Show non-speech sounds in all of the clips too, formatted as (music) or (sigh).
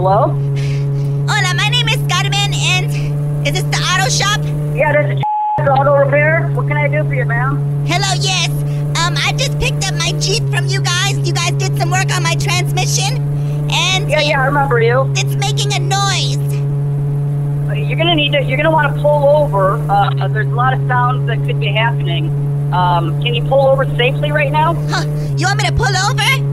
Hello? Hola, my name is Carmen, and is this the auto shop? Yeah, this is auto repair. What can I do for you, ma'am? Hello, yes. Um, I just picked up my Jeep from you guys. You guys did some work on my transmission, and Yeah, yeah, I remember you. it's making a noise. You're gonna need to. You're gonna want to pull over. Uh, there's a lot of sounds that could be happening. Um, can you pull over safely right now? Huh, you want me to pull over?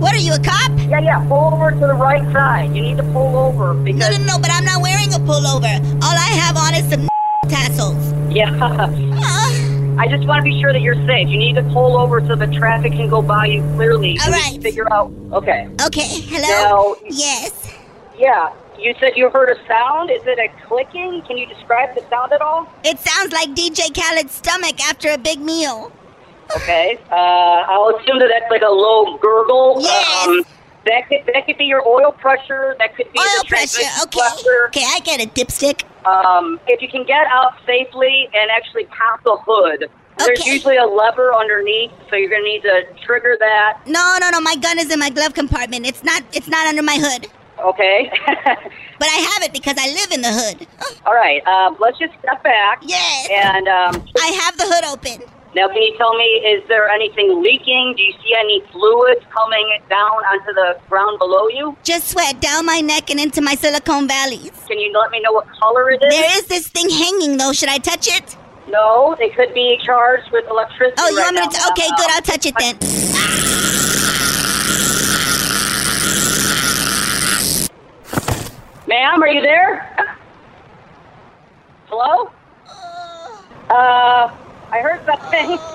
What are you, a cop? Yeah, yeah. Pull over to the right side. You need to pull over No, because. no, no, no, but I'm not wearing a pullover. All I have on is some (laughs) tassels. Yeah. Uh, I just want to be sure that you're safe. You need to pull over so the traffic can go by you clearly. All so right. Figure out. Okay. okay, hello? Now- Yes. Yeah. You said you heard a sound. Is it a clicking? Can you describe the sound at all? It sounds like DJ Khaled's stomach after a big meal. Okay. Uh, I'll assume that that's like a low gurgle. Yes. Um, that could that could be your oil pressure. That could be Oil pressure, okay. pressure. Okay, I get a dipstick. Um, if you can get out safely and actually pop the hood, there's usually a lever underneath, so you're gonna need to trigger that. No, no, no, my gun is in my glove compartment. It's not it's not under my hood. Okay. (laughs) But I have it because I live in the hood. All right. Um, let's just step back. Yes. And um, I have the hood open. Now, can you tell me, is there anything leaking? Do you see any fluids coming down onto the ground below you? Just sweat down my neck and into my silicone valleys. Can you let me know what color it is? There is this thing hanging though. Should I touch it? No, they could be charged with electricity. Oh, you right want me to? T- okay, good. I'll touch it then. Ma'am, are you there? Hello? Uh, I heard something. (laughs)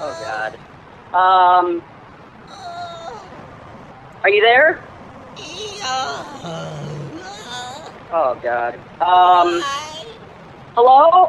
Oh God. Um, are you there? Oh God. Um, hello?